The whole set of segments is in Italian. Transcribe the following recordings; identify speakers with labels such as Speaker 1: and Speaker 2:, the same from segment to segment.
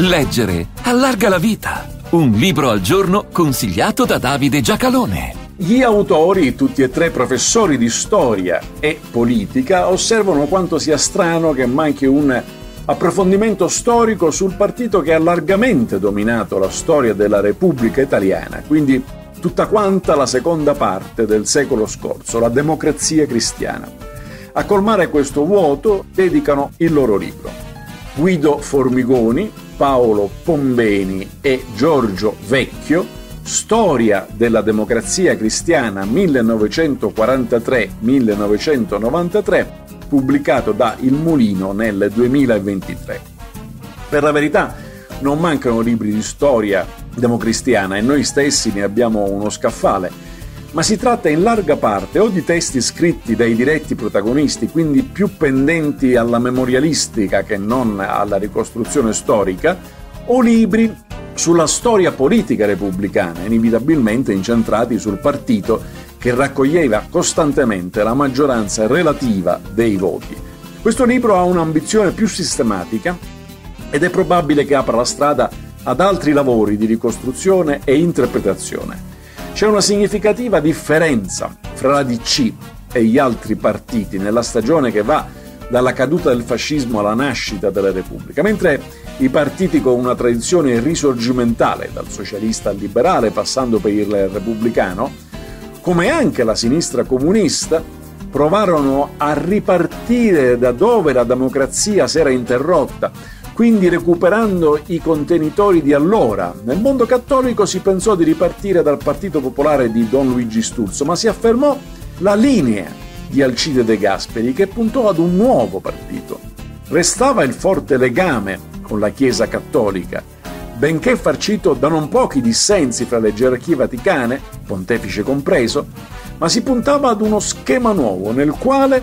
Speaker 1: Leggere allarga la vita. Un libro al giorno consigliato da Davide Giacalone.
Speaker 2: Gli autori, tutti e tre professori di storia e politica, osservano quanto sia strano che manchi un approfondimento storico sul partito che ha largamente dominato la storia della Repubblica Italiana, quindi tutta quanta la seconda parte del secolo scorso, la democrazia cristiana. A colmare questo vuoto dedicano il loro libro. Guido Formigoni, Paolo Pombeni e Giorgio Vecchio, Storia della democrazia cristiana 1943-1993, pubblicato da Il Mulino nel 2023. Per la verità, non mancano libri di storia democristiana e noi stessi ne abbiamo uno scaffale, ma si tratta in larga parte o di testi scritti dai diretti protagonisti, quindi più pendenti alla memorialistica che non alla ricostruzione storica, o libri sulla storia politica repubblicana, inevitabilmente incentrati sul partito che raccoglieva costantemente la maggioranza relativa dei voti. Questo libro ha un'ambizione più sistematica ed è probabile che apra la strada ad altri lavori di ricostruzione e interpretazione. C'è una significativa differenza fra la DC e gli altri partiti nella stagione che va dalla caduta del fascismo alla nascita della Repubblica, mentre i partiti con una tradizione risorgimentale, dal socialista al liberale passando per il repubblicano, come anche la sinistra comunista, provarono a ripartire da dove la democrazia si era interrotta, quindi recuperando i contenitori di allora. Nel mondo cattolico si pensò di ripartire dal Partito Popolare di Don Luigi Sturzo, ma si affermò la linea di Alcide De Gasperi che puntò ad un nuovo partito. Restava il forte legame con la Chiesa cattolica, benché farcito da non pochi dissensi fra le gerarchie vaticane, pontefice compreso, ma si puntava ad uno schema nuovo nel quale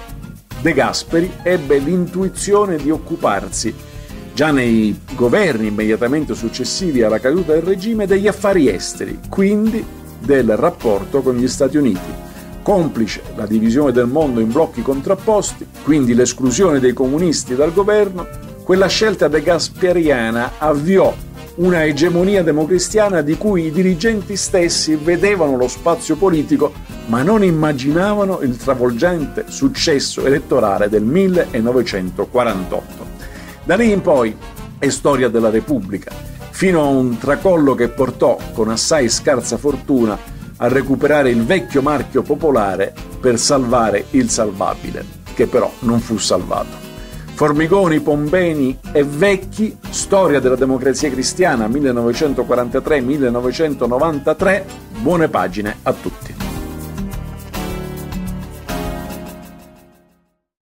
Speaker 2: De Gasperi ebbe l'intuizione di occuparsi già nei governi immediatamente successivi alla caduta del regime, degli affari esteri, quindi del rapporto con gli Stati Uniti. Complice la divisione del mondo in blocchi contrapposti, quindi l'esclusione dei comunisti dal governo, quella scelta de Gasperiana avviò una egemonia democristiana di cui i dirigenti stessi vedevano lo spazio politico ma non immaginavano il travolgente successo elettorale del 1948. Da lì in poi è storia della Repubblica, fino a un tracollo che portò, con assai scarsa fortuna, a recuperare il vecchio marchio popolare per salvare il salvabile, che però non fu salvato. Formigoni, Pombeni e Vecchi, Storia della democrazia cristiana 1943-1993, buone pagine a tutti.